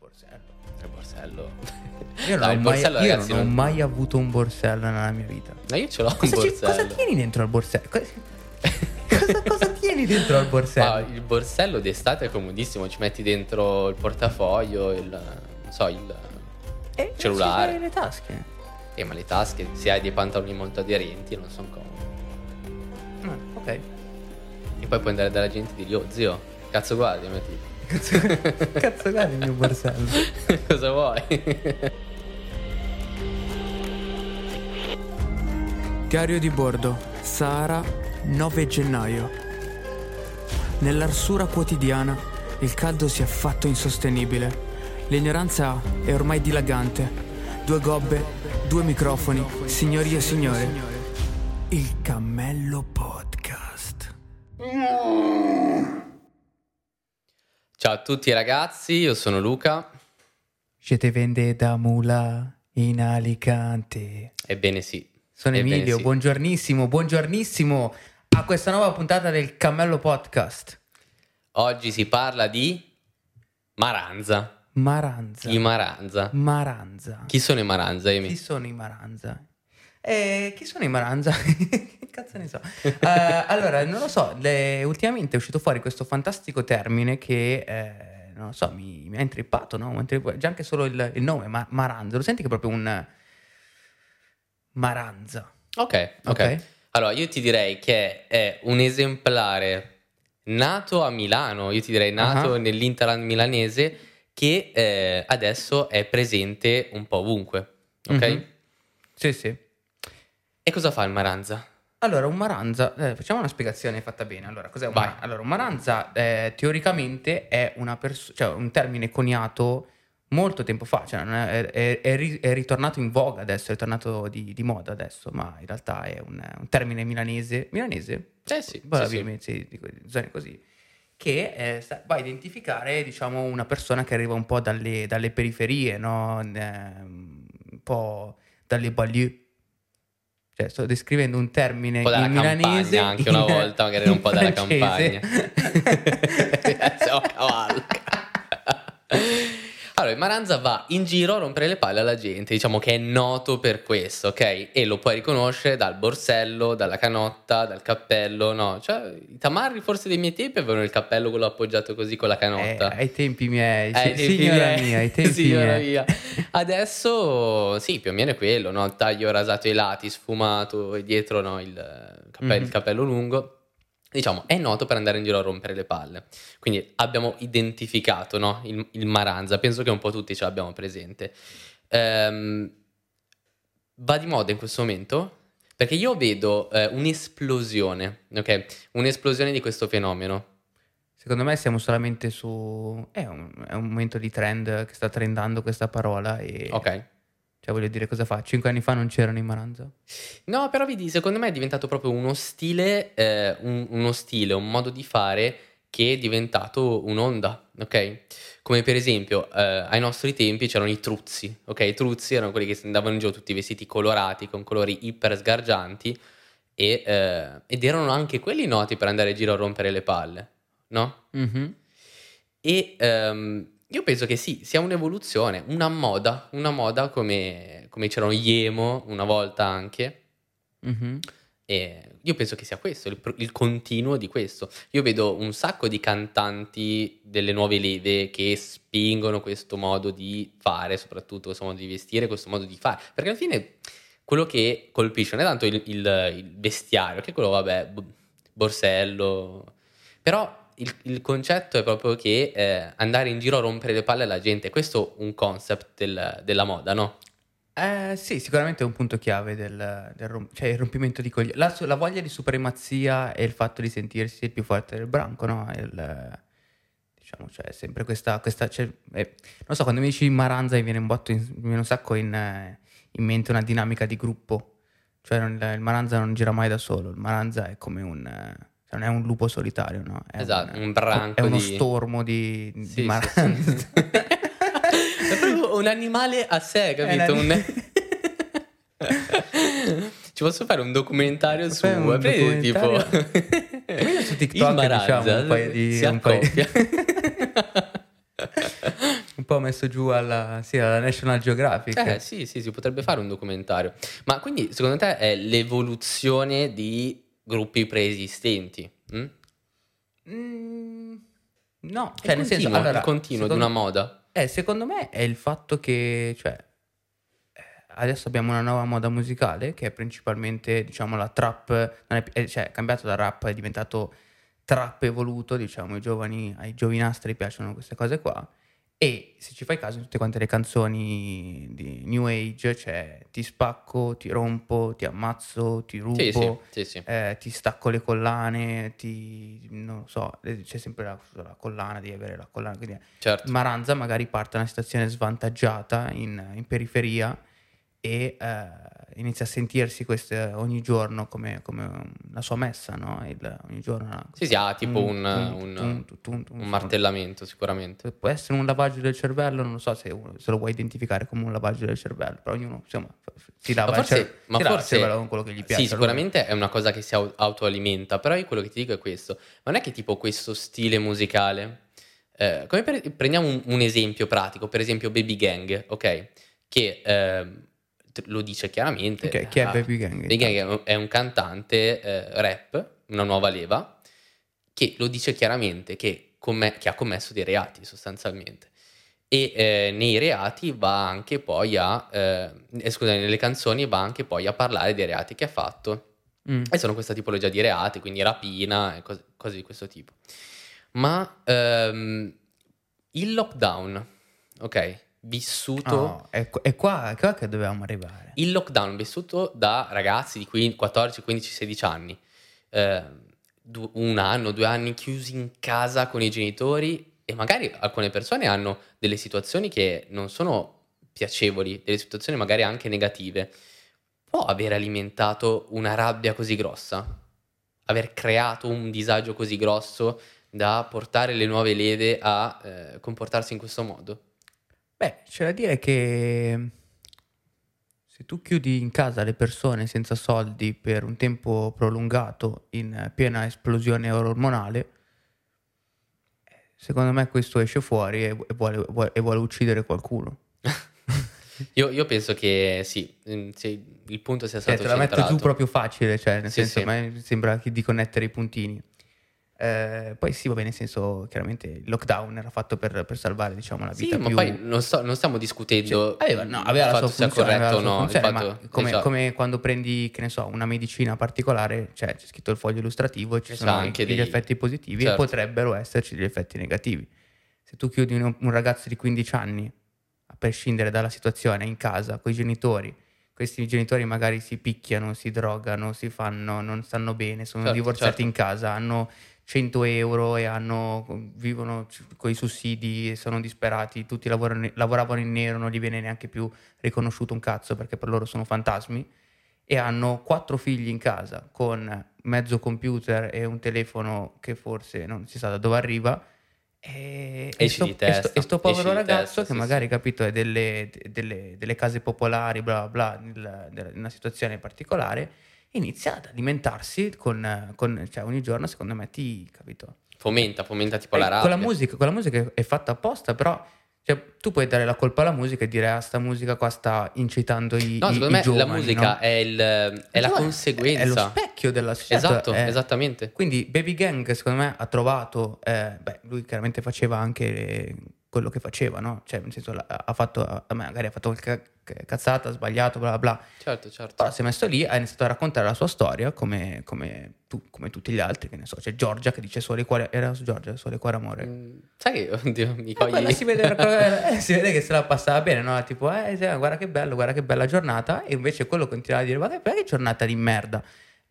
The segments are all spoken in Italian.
borsello. Il borsello. Io non, Dai, ho, mai, borsello, io ragazzi, non ho non- mai avuto un borsello nella mia vita. Ma io ce l'ho un Cosa, ci- borsello. cosa tieni dentro al borsello? Co- Cosa, cosa tieni dentro al borsello? Ah, il borsello d'estate è comodissimo, ci metti dentro il portafoglio, il non so, il Eh, cellulare. ci fai le tasche. eh, ma le tasche, se hai dei pantaloni molto aderenti, non sono comodi. Ah, ok. E poi puoi andare dalla gente e dirgli, oh zio, cazzo guardi, metti. Cazzo guarda il mio borsello. Cosa vuoi? Diario di bordo, Sahara, 9 gennaio. Nell'arsura quotidiana il caldo si è fatto insostenibile. L'ignoranza è ormai dilagante. Due gobbe, due microfoni, signorie e signore. Il Cammello Podcast. Ciao a tutti ragazzi, io sono Luca. Je te vende da mula in Alicante. Ebbene sì. Sono Ebbene Emilio, sì. buongiornissimo, buongiornissimo a questa nuova puntata del Cammello Podcast. Oggi si parla di Maranza. Maranza. I Maranza. Maranza. Chi sono i Maranza, Emi? Chi sono i Maranza? Eh, chi sono i Maranza? che cazzo ne so? Eh, allora, non lo so, le- ultimamente è uscito fuori questo fantastico termine che, eh, non lo so, mi, mi ha intrippato, no? Intrippato. Già anche solo il, il nome, ma- Maranza, lo senti che è proprio un... Maranza. Ok, ok. Allora, io ti direi che è un esemplare nato a Milano, io ti direi nato Ah. nell'Interland milanese, che eh, adesso è presente un po' ovunque. Ok? Mhm. Sì, sì. E cosa fa il Maranza? Allora, un maranza, eh, facciamo una spiegazione fatta bene. Allora, cos'è un Vai. maranza? Allora, un maranza eh, teoricamente è una perso- cioè un termine coniato molto tempo fa, cioè è, è- è ri- è ritornato in voga adesso, è ritornato di, di moda adesso, ma in realtà è un, un termine milanese, milanese? Eh sì, Boh, sì, sì. sì, zone così, che eh, sta- va a identificare, diciamo, una persona che arriva un po' dalle, dalle periferie, no? Ehm, un po' dalle banlieue. Cioè, sto descrivendo un termine Un in milanese. campagna, anche una volta, magari un po' francese. campagna. Siamo a cavallo. Maranza va in giro a rompere le palle alla gente, diciamo che è noto per questo, ok? E lo puoi riconoscere dal borsello, dalla canotta, dal cappello, no? Cioè, i tamarri forse dei miei tempi avevano il cappello quello appoggiato così con la Eh, canotta. ai tempi miei, Eh, ai tempi signora miei. mia, ai tempi Signora miei. mia. Adesso sì, più o meno è quello, no? Taglio rasato ai lati, sfumato e dietro no? il, cappe- Mhm. il capello lungo. Diciamo, è noto per andare in giro a rompere le palle. Quindi abbiamo identificato no? il, il Maranza, penso che un po' tutti ce l'abbiamo presente. Ehm, va di moda in questo momento? Perché io vedo eh, un'esplosione, ok? Un'esplosione di questo fenomeno. Secondo me siamo solamente su... È un, è un momento di trend che sta trendando questa parola e... Ok. Cioè, voglio dire, cosa fa? Cinque anni fa non c'erano i Maranza? No, però vedi, secondo me è diventato proprio uno stile, eh, un- uno stile, un modo di fare che è diventato un'onda, ok? Come per esempio, eh, ai nostri tempi c'erano i truzzi, ok? I truzzi erano quelli che andavano in giro tutti vestiti colorati, con colori iper sgargianti e, eh, ed erano anche quelli noti per andare in giro a rompere le palle, no? Mhm. E ehm, io penso che sì, sia un'evoluzione, una moda, una moda come, come c'erano gli emo una volta anche, Mhm. e io penso che sia questo, il, il continuo di questo. Io vedo un sacco di cantanti delle nuove leve che spingono questo modo di fare, soprattutto questo modo di vestire, questo modo di fare. Perché alla fine quello che colpisce non è tanto il, il- il vestiario, che quello, vabbè, borsello. Però il, il concetto è proprio che eh, andare in giro a rompere le palle alla gente, questo è un concept del- della moda, no? Eh, sì, sicuramente è un punto chiave del, del rom- cioè il rompimento di coglioni. La, la voglia di supremazia e il fatto di sentirsi il più forte del branco, no? Il, diciamo, c'è sempre questa... questa c'è- eh, non so, quando mi dici Maranza mi viene un, botto in, viene un sacco in, in mente una dinamica di gruppo. Cioè non- il Maranza non gira mai da solo, il Maranza è come un... non è un lupo solitario, no? È Esatto, un branco È uno di- stormo di, di Sì, sì, sì. è proprio un animale a sé, capito? un- Un- Ci posso fare un documentario su un prendi tipo documentario? Meglio su TikTok, Maranza diciamo, un paio di- si un accoppia. un po' messo giù alla, sì, alla National Geographic. Eh sì, sì, si potrebbe fare un documentario. Ma quindi secondo te è l'evoluzione di gruppi preesistenti? hm? Mm, no, È cioè nel senso, continuo, allora, il continuo di secondo- una moda. Eh, secondo me è il fatto che, cioè, eh, adesso abbiamo una nuova moda musicale che è principalmente, diciamo, la trap, è, eh, cioè, è cambiato da rap, è diventato trap evoluto, diciamo, i giovani, ai giovinastri piacciono queste cose qua. E se ci fai caso, in tutte quante le canzoni di New Age, cioè ti spacco, ti rompo, ti ammazzo, ti rubo, Sì, sì, sì, eh, ti stacco le collane, ti, non lo so, c'è sempre la, la collana, devi avere la collana, quindi Certo. Maranza magari parte da una situazione svantaggiata in, in periferia e eh, inizia a sentirsi queste ogni giorno come, come la sua messa, no? Il- ogni giorno Sì, sì, ha tipo un, un- tum, un martellamento sicuramente. Può essere un lavaggio del cervello, non lo so se, se lo vuoi identificare come un lavaggio del cervello, però ognuno insomma si lava, Ma il, forse, cer- ma si lava il forse- cervello con quello che gli piace. Sì, lui. sicuramente è una cosa che si au- autoalimenta, però io quello che ti dico è questo. Non è che tipo questo stile musicale... eh, come per- prendiamo un, un esempio pratico, per esempio Baby Gang, ok? Che t- lo dice chiaramente. Ok, chi è ah, Baby Gang? Baby Gang è un- cantante eh, rap, una nuova leva, che lo dice chiaramente che, comm- che ha commesso dei reati sostanzialmente. E eh, nei reati va anche poi a, eh, eh, scusate, nelle canzoni va anche poi a parlare dei reati che ha fatto. Mm. E sono questa tipologia di reati, quindi rapina e cose, cose di questo tipo. Ma ehm, il lockdown, ok, vissuto... Oh, è, è qua, è qua che dovevamo arrivare. Il lockdown vissuto da ragazzi di 15, 14, 15, 16 anni, eh, du- un anno, due anni chiusi in casa con i genitori e magari alcune persone hanno delle situazioni che non sono piacevoli, delle situazioni magari anche negative. Può aver alimentato una rabbia così grossa? Aver creato un disagio così grosso da portare le nuove leve a eh, comportarsi in questo modo? Beh, c'è da dire che se tu chiudi in casa le persone senza soldi per un tempo prolungato in piena esplosione ormonale, eh, secondo me questo esce fuori e, vuole, vuole- e vuole uccidere qualcuno. Io, io penso che sì, mm, sì, il punto sia Cioè, stato te la metto centrato. giù proprio facile, cioè, nel Sì, senso, sì. a me sembra di connettere i puntini. Eh, poi sì, va bene, nel senso, chiaramente il lockdown era fatto per, per salvare, diciamo, la Sì, vita ma più... poi non, sto- non stiamo discutendo Cioè, aveva, no, il aveva la fatto sua sia funzione, corretto o no. il funzione, fatto- ma come, esatto. come quando prendi, che ne so, una medicina particolare, cioè c'è scritto il foglio illustrativo e ci E sono anche degli dei- effetti positivi certo. e potrebbero esserci degli effetti negativi. Se tu chiudi un, un ragazzo di 15 anni, a prescindere dalla situazione, in casa, con i genitori, questi genitori magari si picchiano, si drogano, si fanno, non stanno bene, sono Certo, divorziati certo. in casa, hanno 100 euro e hanno, vivono con i sussidi e sono disperati, tutti lavorano, lavoravano in nero, non gli viene neanche più riconosciuto un cazzo perché per loro sono fantasmi. E hanno quattro figli in casa con mezzo computer e un telefono che forse non si sa da dove arriva. E, e sto, di e sto- testa, e sto povero ragazzo testa, che sì, magari sì. capito è delle, delle- delle case popolari bla bla in una situazione particolare inizia ad alimentarsi con, con- cioè ogni giorno secondo me ti capito Fomenta, fomenta tipo la eh, rabbia. Quella musica, quella musica è fatta apposta, però cioè, tu puoi dare la colpa alla musica e dire ah, sta musica qua sta incitando i, No, i- secondo i me giovani, la musica no? è, il- è la conseguenza. È lo specchio della società. Esatto, eh. esattamente. Quindi Baby Gang secondo me ha trovato, eh, beh, lui chiaramente faceva anche quello che faceva, no? Cioè nel senso ha fatto, ha- magari ha fatto qualche ca- cazzata, ha sbagliato, bla bla bla. Certo, certo. Però si è messo lì, ha iniziato a raccontare la sua storia come, come, tu- come tutti gli altri, che ne so. C'è Giorgia che dice sole cuore, era su Giorgia, sole cuore amore. Mm, Sai che, oddio, mi Eh, cogli... quella si, vede, eh, si vede che se la passava bene, no? Tipo, eh, guarda che bello, guarda che bella giornata. E invece quello continuava a dire, guarda che, che giornata di merda.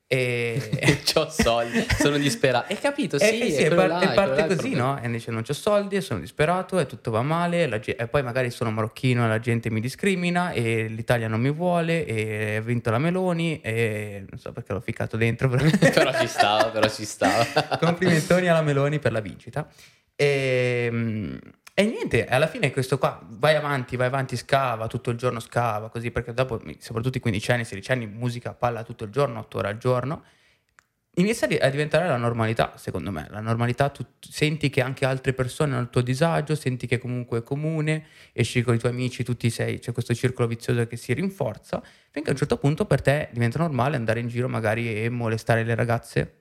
E... C'ho soldi, sono disperato. Hai capito? Sì, e, e sì, è e par- là, e parte là così, no? E dice, non c'ho soldi, sono disperato, e tutto va male. ge- e poi magari sono marocchino e la gente mi discrimina, e l'Italia non mi vuole, e ha vinto la Meloni, e non so perché l'ho ficcato dentro. però- però ci stava, però ci stava. Complimentoni alla Meloni per la vincita. E, e niente, alla fine questo qua vai avanti, vai avanti, scava, tutto il giorno scava, così perché dopo, soprattutto i 15 anni, 16 anni, musica palla tutto il giorno, 8 ore al giorno. inizia a di- a diventare la normalità, secondo me. La normalità, tu senti che anche altre persone hanno il tuo disagio, senti che comunque è comune, esci con i tuoi amici, tutti sei, c'è questo circolo vizioso che si rinforza, finché a un certo punto per te diventa normale andare in giro magari e molestare le ragazze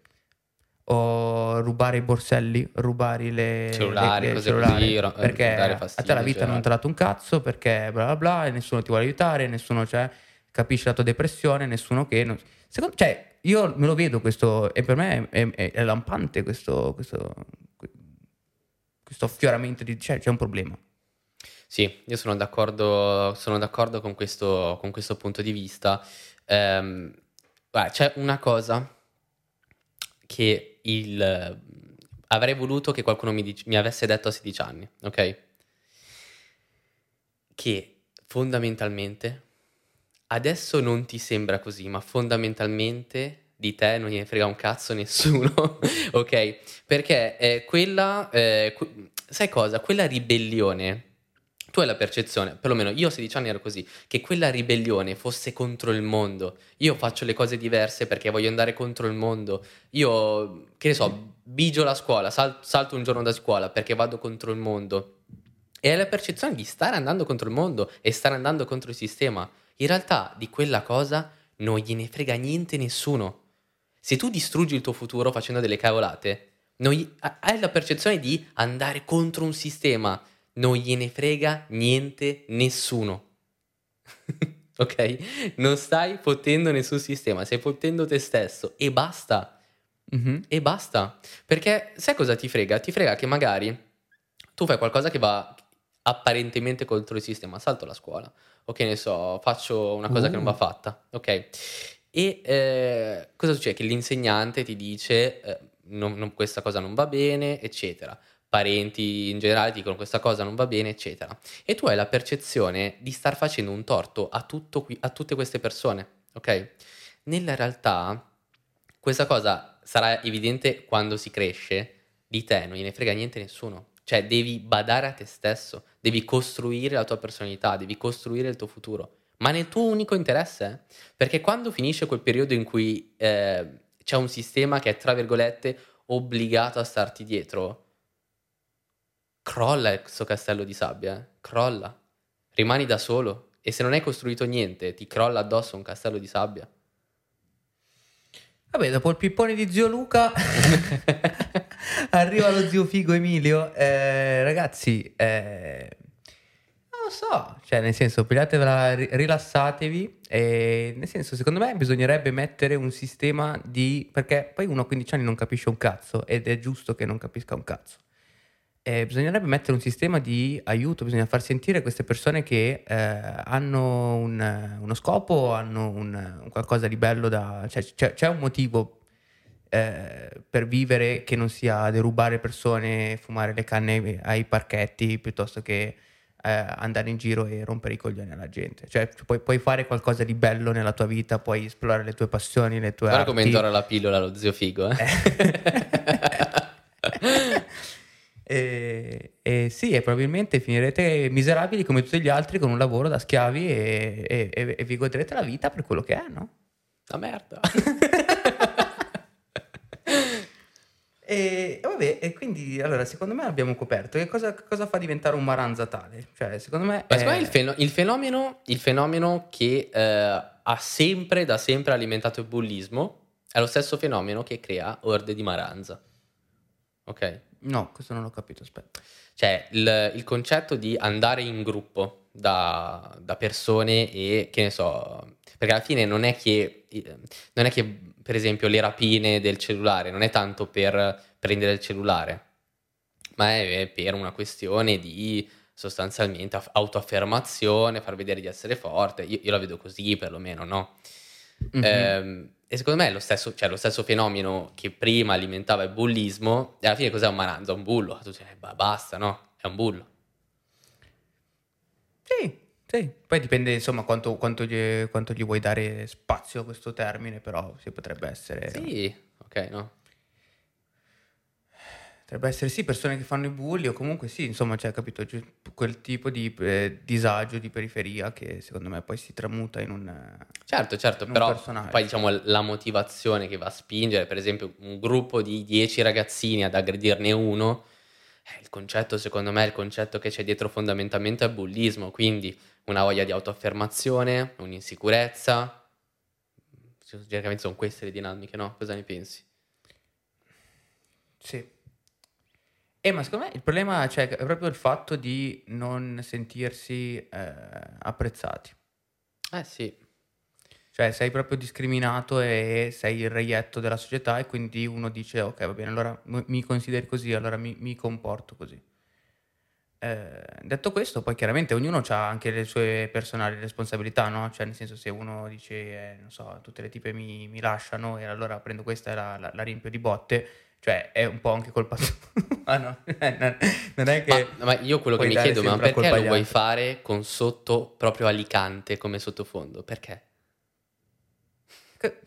o rubare i borselli, rubare le Cellulari, le- le cose cellulari, così, ro- perché dare a te fastidio, la vita cioè. non ti ha dato un cazzo, perché bla bla bla, e nessuno ti vuole aiutare, nessuno cioè, capisce la tua depressione, nessuno che... non- Secondo, cioè, io me lo vedo questo, e per me è, è- è lampante questo, questo, questo affioramento di... cioè c'è un problema. Sì, io sono d'accordo, sono d'accordo con questo, con questo punto di vista. Ehm, guarda, c'è una cosa che il, avrei voluto che qualcuno mi, dic- mi avesse detto a 16 anni, ok? Che fondamentalmente, adesso non ti sembra così, ma fondamentalmente di te non gliene frega un cazzo nessuno, ok? Perché eh, quella, eh, que- sai cosa? Quella ribellione tu hai la percezione, perlomeno io a 16 anni ero così, che quella ribellione fosse contro il mondo. Io faccio le cose diverse perché voglio andare contro il mondo. Io, che ne so, bigio la scuola, sal- salto un giorno da scuola perché vado contro il mondo. E hai la percezione di stare andando contro il mondo e stare andando contro il sistema. In realtà di quella cosa non gliene frega niente nessuno. Se tu distruggi il tuo futuro facendo delle cavolate, gli- hai la percezione di andare contro un sistema non gliene frega niente nessuno. ok? Non stai fottendo nessun sistema, stai fottendo te stesso e basta. Mhm. E basta. Perché sai cosa ti frega? Ti frega che magari tu fai qualcosa che va apparentemente contro il sistema, salto la scuola, o che ne so, faccio una cosa che non va Uh. fatta, ok? E eh, cosa succede? Che l'insegnante ti dice eh, non- non- questa cosa non va bene, eccetera. Parenti in generale dicono questa cosa non va bene, eccetera. E tu hai la percezione di star facendo un torto a, qui- a tutte queste persone, ok? Nella realtà questa cosa sarà evidente quando si cresce, di te non gliene frega niente nessuno. Cioè devi badare a te stesso, devi costruire la tua personalità, devi costruire il tuo futuro, ma nel tuo unico interesse. Perché quando finisce quel periodo in cui eh, c'è un sistema che è, tra virgolette, obbligato a starti dietro, crolla questo castello di sabbia, eh. crolla. Rimani da solo e se non hai costruito niente, ti crolla addosso un castello di sabbia. Vabbè, dopo il pippone di zio Luca arriva lo zio Figo Emilio. Eh, ragazzi, eh, non lo so, cioè nel senso, pigliatevela, ri- rilassatevi. E, nel senso, secondo me bisognerebbe mettere un sistema di... Perché poi uno a 15 anni non capisce un cazzo ed è giusto che non capisca un cazzo. Eh, bisognerebbe mettere un sistema di aiuto, bisogna far sentire queste persone che eh, hanno un- uno scopo, hanno un, un qualcosa di bello da... cioè c'è, c'è un motivo eh, per vivere che non sia derubare persone, fumare le canne ai, parchetti piuttosto che eh, andare in giro e rompere i coglioni alla gente. Cioè puoi, puoi fare qualcosa di bello nella tua vita, puoi esplorare le tue passioni, le tue Guarda arti. come intora la pillola lo zio Figo, eh. E, e sì, e probabilmente finirete miserabili come tutti gli altri con un lavoro da schiavi e, e- e- vi godrete la vita per quello che è, no? La merda. E, vabbè, e quindi allora secondo me abbiamo coperto. Che cosa, cosa fa diventare un maranza tale? Cioè, secondo me. È- secondo me il, feno- il fenomeno, il fenomeno che eh, ha sempre, da sempre alimentato il bullismo è lo stesso fenomeno che crea orde di maranza. Ok? No, questo non l'ho capito, aspetta. Cioè, il, il concetto di andare in gruppo da, da persone e che ne so, perché alla fine non è che, non è che, per esempio, le rapine del cellulare non è tanto per prendere il cellulare, ma è per una questione di sostanzialmente aff- autoaffermazione, far vedere di essere forte. Io, io la vedo così perlomeno, no? Mhm. Ehm, e secondo me è lo stesso, cioè, lo stesso fenomeno che prima alimentava il bullismo, e alla fine cos'è un maranza? Un bullo. Tu dici, eh, ba- basta, no? È un bullo. Sì, sì. Poi dipende insomma quanto, quanto gli, quanto gli vuoi dare spazio a questo termine, però si potrebbe essere. Sì, ok, no? Potrebbe essere sì persone che fanno i bulli o comunque sì, insomma, cioè, capito, Cioè, quel tipo di eh, disagio, di periferia che secondo me poi si tramuta in un... Certo, certo, Non però personale. poi diciamo la motivazione che va a spingere, per esempio un gruppo di 10 ragazzini ad aggredirne uno, eh, il concetto secondo me, il concetto che c'è dietro fondamentalmente è bullismo, quindi una voglia di autoaffermazione, un'insicurezza, generalmente sono queste le dinamiche, no? Cosa ne pensi? Sì. Eh, ma secondo me il problema cioè, è proprio il fatto di non sentirsi eh, apprezzati. Eh sì, Cioè, sei proprio discriminato e sei il reietto della società e quindi uno dice, ok, va bene, allora mi consideri così, allora mi, mi comporto così. Eh, detto questo, poi chiaramente ognuno ha anche le sue personali responsabilità, no? Cioè, nel senso, se uno dice, eh, non so, tutte le tipe mi, mi lasciano e allora prendo questa e la, la- la riempio di botte, cioè è un po' anche colpa sua. Ah, no, non è che... ma, ma io quello che mi chiedo, ma perché lo vuoi fare con sotto proprio Alicante come sottofondo? Perché? Que-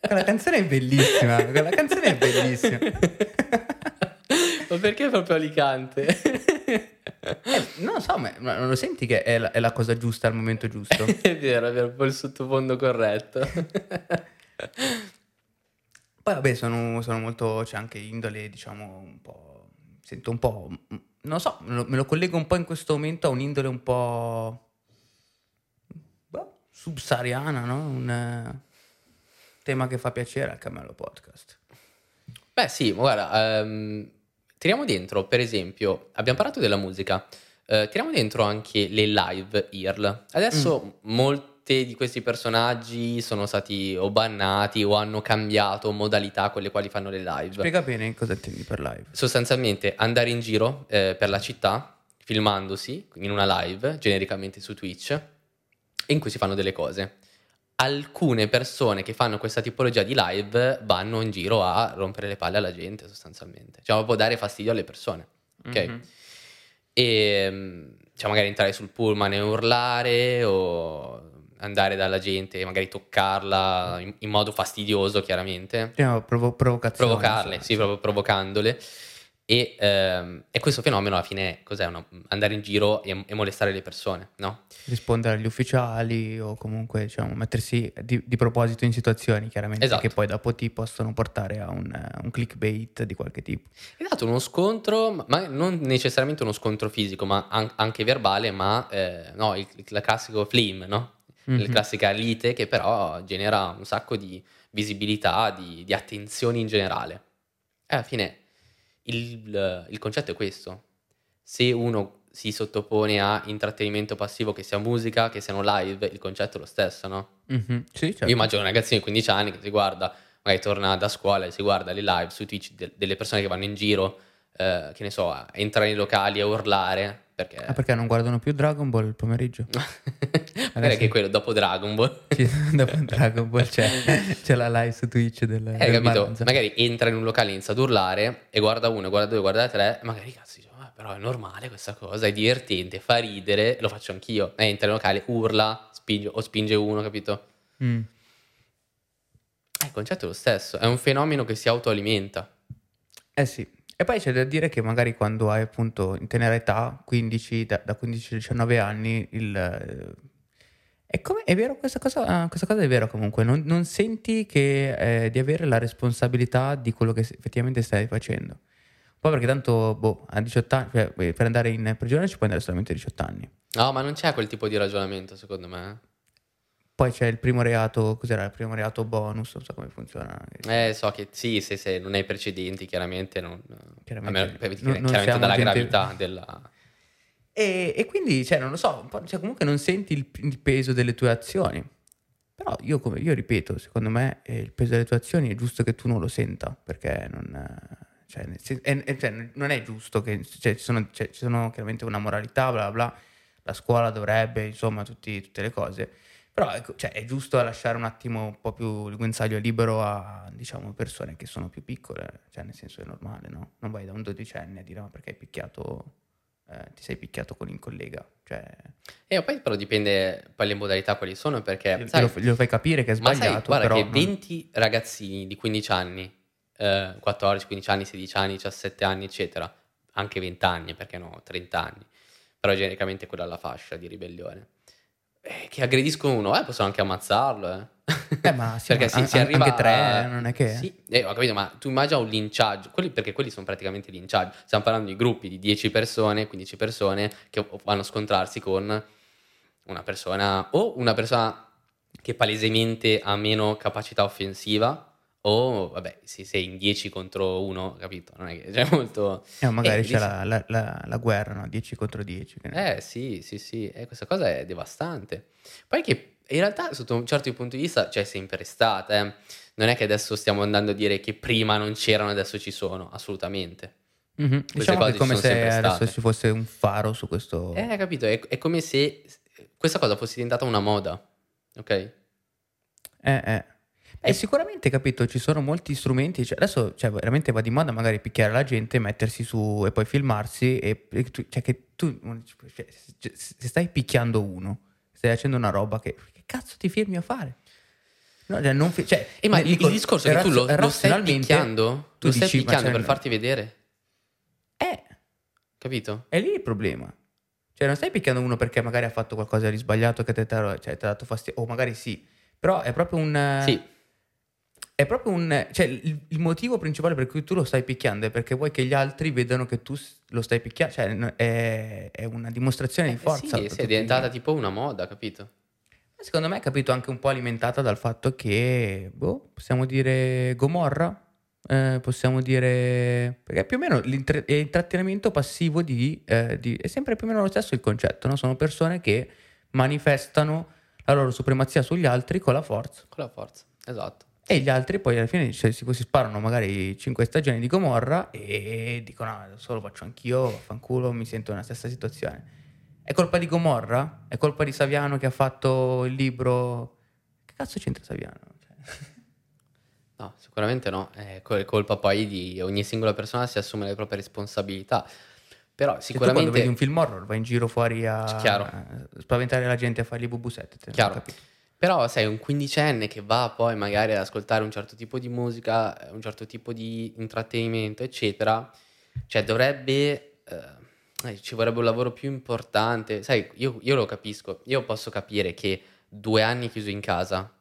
Quella canzone è bellissima, quella canzone è bellissima. ma perché proprio Alicante? Eh, non lo so, ma ma non lo senti che è la, è la cosa giusta al momento giusto? È vero, è vero, un po' il sottofondo corretto. Poi vabbè, sono, sono molto, c'è anche indole, diciamo, un po', sento un po', non lo so, me lo, me lo collego un po' in questo momento a un'indole un po' boh, subsahariana, no? Un eh, tema che fa piacere al Camello Podcast. Beh sì, guarda, ehm, tiriamo dentro, per esempio, abbiamo parlato della musica, eh, tiriamo dentro anche le live IRL. Adesso molti di questi personaggi sono stati o bannati o hanno cambiato modalità con le quali fanno le live. Spiega bene cosa intendi per live. sostanzialmente andare in giro eh, per la città filmandosi in una live genericamente su Twitch in cui si fanno delle cose. Alcune persone che fanno questa tipologia di live vanno in giro a rompere le palle alla gente sostanzialmente, cioè proprio dare fastidio alle persone, ok? Mhm. E mm, cioè magari entrare sul pullman e urlare o andare dalla gente magari toccarla in, in modo fastidioso chiaramente Diciamo, provo- provocazione. provocarle, sì, proprio provocandole. E, ehm, e questo fenomeno alla fine cos'è? Una- andare in giro e, e molestare le persone, no? rispondere agli ufficiali o comunque diciamo, mettersi di, di proposito in situazioni chiaramente Esatto. che poi dopo ti possono portare a un, eh, un clickbait di qualche tipo. È dato uno scontro, ma- ma non necessariamente uno scontro fisico, ma an- anche verbale, ma eh, no, il, il classico flame, no? La Mhm. classica lite che però genera un sacco di visibilità, di, di attenzioni in generale. E alla fine il, il concetto è questo. Se uno si sottopone a intrattenimento passivo, che sia musica, che siano live, il concetto è lo stesso, no? Mhm, Sì, certo. Io immagino un ragazzino di 15 anni che si guarda, magari torna da scuola e si guarda le live su Twitch de- delle persone che vanno in giro, eh, che ne so, a entrare nei locali a urlare, perché... Ah, perché non guardano più Dragon Ball il pomeriggio? Magari anche quello dopo Dragon Ball. Dopo Dragon Ball c'è, c'è la live su Twitch del, Eh, del capito? Maranza. Magari entra in un locale inizia ad urlare e guarda uno, guarda due, guarda tre, e magari cazzo dice, "Ah, però è normale questa cosa, è divertente, fa ridere, lo faccio anch'io. E entra in un locale, urla, spinge, o spinge uno, capito? Mm. Eh, il concetto è lo stesso, è un fenomeno che si autoalimenta. Eh sì. E poi c'è da dire che magari quando hai appunto in tenera età, 15, da, da 15 a 19 anni, il... eh, È, come, è vero questa cosa, ah, questa cosa è vera comunque, non, non senti che, eh, di avere la responsabilità di quello che effettivamente stai facendo. Poi perché tanto, boh, a 18 anni, cioè, eh, per andare in prigione ci puoi andare solamente a 18 anni. No, ma non c'è quel tipo di ragionamento, secondo me. Poi c'è il primo reato, cos'era il primo reato bonus, non so come funziona. Eh, so che sì, se, se non hai precedenti, chiaramente non... Chiaramente meno- non- non chiaramente siamo dalla gente- gravità della... E, e quindi, cioè, non lo so, cioè, comunque non senti il, il peso delle tue azioni. Però io, come, io ripeto, secondo me eh, il peso delle tue azioni è giusto che tu non lo senta, perché non, eh, cioè, è- cioè, non è giusto che cioè, ci, sono, cioè, ci sono chiaramente una moralità, bla bla bla, la scuola dovrebbe, insomma, tutti- tutte le cose. Però ecco, cioè, è giusto lasciare un attimo un po' più il guinzaglio libero a, diciamo, persone che sono più piccole, cioè nel senso è normale, no? Non vai da un dodicenne a dire ma perché hai picchiato, eh, ti sei picchiato con un collega, cioè E poi però dipende poi le modalità quali sono, perché... glielo, sai, glielo fai capire che è ma sai, sbagliato, guarda però che non- 20 ragazzini di 15 anni eh, 14, 15 anni, 16 anni, 17 anni, eccetera, anche 20 anni, perché no, 30 anni, però genericamente quella è la fascia di ribellione. Eh, che aggrediscono uno, eh, possono anche ammazzarlo, eh. Eh, ma sì, perché ma si, an- si arriva anche tre, a- eh, non è che... Sì, eh, ho capito, ma tu immagina un linciaggio, quelli, perché quelli sono praticamente linciaggi. Stiamo parlando di gruppi di 10 persone, 15 persone che vanno a scontrarsi con una persona o una persona che palesemente ha meno capacità offensiva o, vabbè, se sei in 10 contro 1, capito? Non è che c'è molto... Eh, magari Eh, c'è dici- la, la- la- la guerra, no? 10 contro 10. che ne- Eh sì, sì, sì, e questa cosa è devastante. Poi che in realtà sotto un certo punto di vista c'è sempre stata, eh. non è che adesso stiamo andando a dire che prima non c'erano adesso ci sono, assolutamente. Mhm. Diciamo cose che è come se adesso state. ci fosse un faro su questo... Eh, capito, è, è come se questa cosa fosse diventata una moda, ok? Eh, eh. Beh, sicuramente, capito, ci sono molti strumenti, cioè, adesso cioè, veramente va di moda magari picchiare la gente, mettersi su e poi filmarsi, e, e tu, cioè che tu, cioè, se stai picchiando uno, stai facendo una roba che, che cazzo ti firmi a fare? No, cioè, non cioè, E ma il, dico, il discorso è che tu lo, lo stai picchiando, tu lo stai dici, picchiando cioè, per farti vedere, Eh, capito? è lì il problema. Cioè, non stai picchiando uno perché magari ha fatto qualcosa di sbagliato che ti ha cioè, dato fastidio, o magari sì, però è proprio un... Sì, È proprio un... Cioè, il, il motivo principale per cui tu lo stai picchiando è perché vuoi che gli altri vedano che tu lo stai picchiando. Cioè, è, è una dimostrazione di Eh, forza. sì, è diventata tipo una moda, capito? Secondo me è capito anche un po' alimentata dal fatto che, boh, possiamo dire Gomorra, eh, possiamo dire... Perché più o meno l'intrattenimento passivo di, eh, di- È sempre più o meno lo stesso il concetto, no? Sono persone che manifestano la loro supremazia sugli altri con la forza. Con la forza, esatto. E gli altri poi alla fine cioè, si, si sparano magari 5 stagioni di Gomorra e dicono no, adesso lo faccio anch'io, vaffanculo, mi sento nella stessa situazione. È colpa di Gomorra? È colpa di Saviano che ha fatto il libro... Che cazzo c'entra Saviano? Cioè, No, sicuramente no, è co- è colpa poi di ogni singola persona si assume le proprie responsabilità. Però se tu quando vedi sicuramente un film horror vai in giro fuori a Chiaro. a spaventare la gente a fargli bubusette. te, Chiaro. capito. Però sei un quindicenne che va poi magari ad ascoltare un certo tipo di musica, un certo tipo di intrattenimento, eccetera, cioè dovrebbe, eh, eh, ci vorrebbe un lavoro più importante. Sai, io, io lo capisco, io posso capire che due anni chiuso in casa,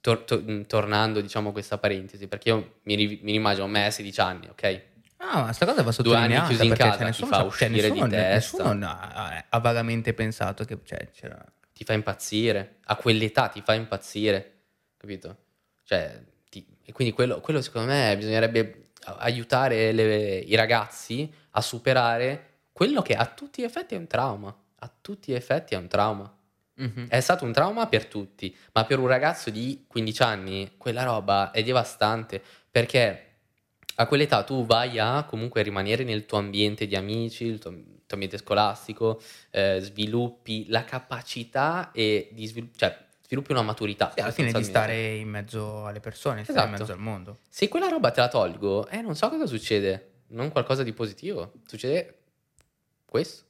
tor- to- mh, tornando diciamo a questa parentesi, perché io mi, ri- mi immagino me a 16 anni, ok? Ah, ma sta cosa va Due anni sottolineata chiusi in casa, ti nessuno, fa uscire di nessuno, testa. nessuno ha, ha vagamente pensato che cioè, c'era... ti fa impazzire, a quell'età ti fa impazzire, capito? Cioè, ti- e quindi quello, quello secondo me bisognerebbe aiutare le- i ragazzi a superare quello che a tutti gli effetti è un trauma, a tutti gli effetti è un trauma. Mhm. È stato un trauma per tutti, ma per un ragazzo di 15 anni quella roba è devastante perché a quell'età tu vai a comunque rimanere nel tuo ambiente di amici, il tuo, il tuo ambiente scolastico, eh, sviluppi la capacità e di svil- cioè, sviluppi una maturità. Sì, alla fine di stare in mezzo alle persone, stare in Esatto. mezzo al mondo. Se quella roba te la tolgo, eh, non so cosa succede, non qualcosa di positivo, succede questo.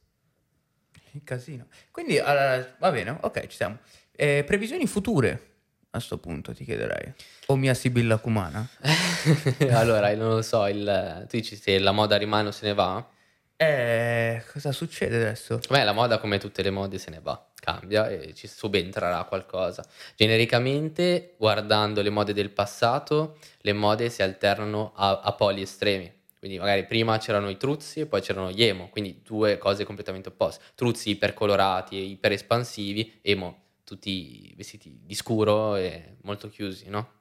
Il casino. Quindi, allora, va bene, ok, ci siamo. Eh, previsioni future, a sto punto, ti chiederei. O mia Sibilla Cumana? allora, non lo so, il, tu dici se la moda rimane o se ne va? Eh, cosa succede adesso? Beh, la moda, come tutte le mode, se ne va, cambia e ci subentrerà qualcosa. Genericamente, guardando le mode del passato, le mode si alternano a, a poli estremi. Quindi, magari prima c'erano i truzzi e poi c'erano gli emo, quindi due cose completamente opposte. Truzzi ipercolorati e iper espansivi, emo tutti vestiti di scuro e molto chiusi, no?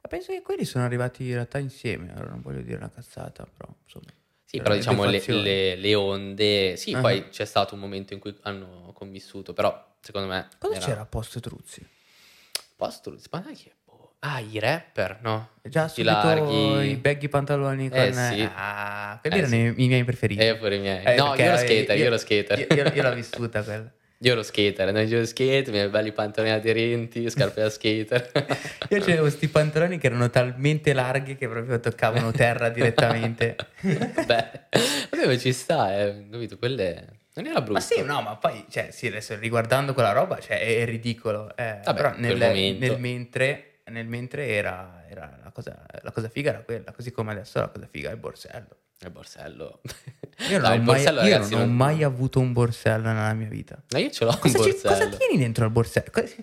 Ma penso che quelli sono arrivati in realtà insieme, allora non voglio dire una cazzata, però insomma. Sì, però diciamo le, le- le onde. Sì, Ah. poi c'è stato un momento in cui hanno convissuto, però secondo me. Cosa era- c'era post Truzzi? Post, ma dai che boh. Ah, i rapper, no? Già Tutti subito larghi. i baggy pantaloni con... Eh, sì. Ah, quelli Eh, erano sì. i, miei preferiti. Eh, pure i miei. Eh, no, io ero skater, io, io- ero skater. Io, io- io l'ho vissuta quella. Io ero skater, no? io ero skater, i miei belli pantaloni aderenti, scarpe da skater. Io avevo questi pantaloni che erano talmente larghi che proprio toccavano terra direttamente. Beh, vabbè, ci sta, eh, capito? Quelle... Non era brutto. Ma sì, no, ma poi, cioè, sì, adesso riguardando quella roba, cioè, è, è ridicolo. eh, Vabbè, però nel, momento. nel mentre nel mentre era, era la, cosa, la cosa figa era quella, così come adesso la cosa figa è il borsello. Il borsello. Io non, No, ho, mai, borsello, io ragazzi, non ho non- mai avuto un borsello nella mia vita. Ma io ce l'ho un Cosa, ci- cosa tieni dentro al borsello? Cosa,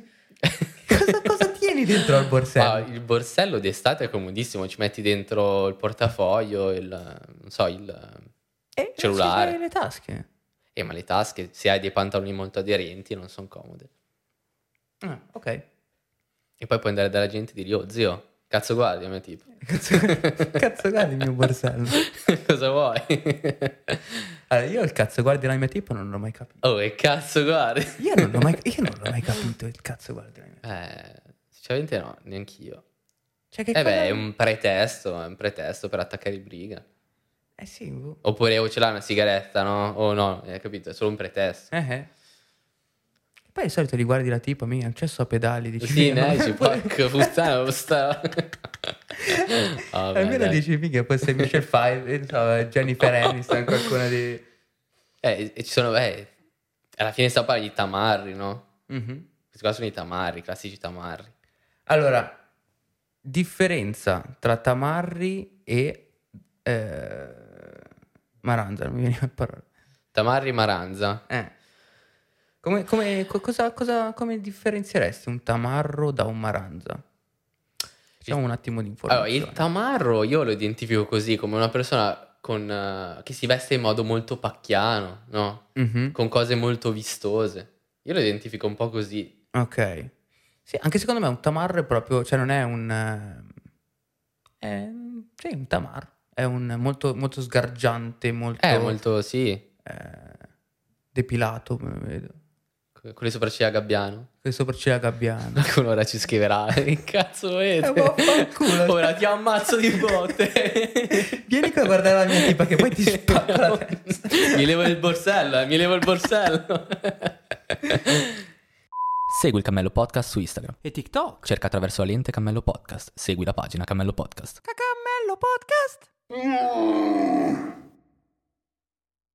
cosa- cosa tieni dentro al borsello? Ah, il borsello d'estate è comodissimo, ci metti dentro il portafoglio, il, non so, il... Eh, cellulare. sì, le tasche. Eh, ma le tasche, se hai dei pantaloni molto aderenti, non sono comode. Ah, ok. E poi puoi andare dalla gente e dirgli, oh zio, cazzo guardi a me tipo. Cazzo, cazzo guardi il mio borsello. Cosa vuoi? Allora, io il cazzo guardi la mia tipo non l'ho mai capito. oh, e cazzo guardi? Io non l'ho mai, io non l'ho mai capito il cazzo guardi la mia tipo. Eh, sinceramente no, neanch'io. Cioè, che Eh beh, è un pretesto, è un pretesto per attaccare il briga. Eh sì, boh. Oppure o ce l'hai una sigaretta, no? O no, hai capito? È solo un pretesto. Eh, eh. E poi di solito li guardi la tipo, mica, non c'è so pedali, dici... Sì, ne dici, porca puttana, sta... Vabbè, Almeno dici, mica, poi sei Michelle Five, so, Jennifer Aniston, qualcuno di... Eh, e ci sono, eh, alla fine sta parlando di tamarri, no? Mhm. Questi qua sono i tamarri, i classici tamarri. Allora, differenza tra tamarri e eh, maranza, non mi viene la parola. Tamarri maranza. Eh. Come, come- co- cosa, cosa- come differenzieresti un tamarro da un maranza? Facciamo un attimo di Allora, informazione. il tamarro io lo identifico così, come una persona con, eh, che si veste in modo molto pacchiano, no? Mhm, Con cose molto vistose. Io lo identifico un po' così. Ok. Sì, anche secondo me un tamarro è proprio, cioè non è un... eh, È, sì, un tamarro. È un molto, molto sgargiante, molto, Eh, molto, sì, eh, depilato, come vedo. Con le sopracciglia gabbiano. Con le sopracciglia gabbiane. Qualcuno ora ci scriverà, che cazzo volete? Eh, vaffanculo. ora ti ammazzo di botte. Vieni qua a guardare la mia tipa che poi ti spacca la testa. mi levo il borsello, eh, mi levo il borsello. Segui il Cammello Podcast su Instagram. E TikTok. Cerca attraverso la lente Cammello Podcast. Segui la pagina Cammello Podcast. Cacammello Podcast.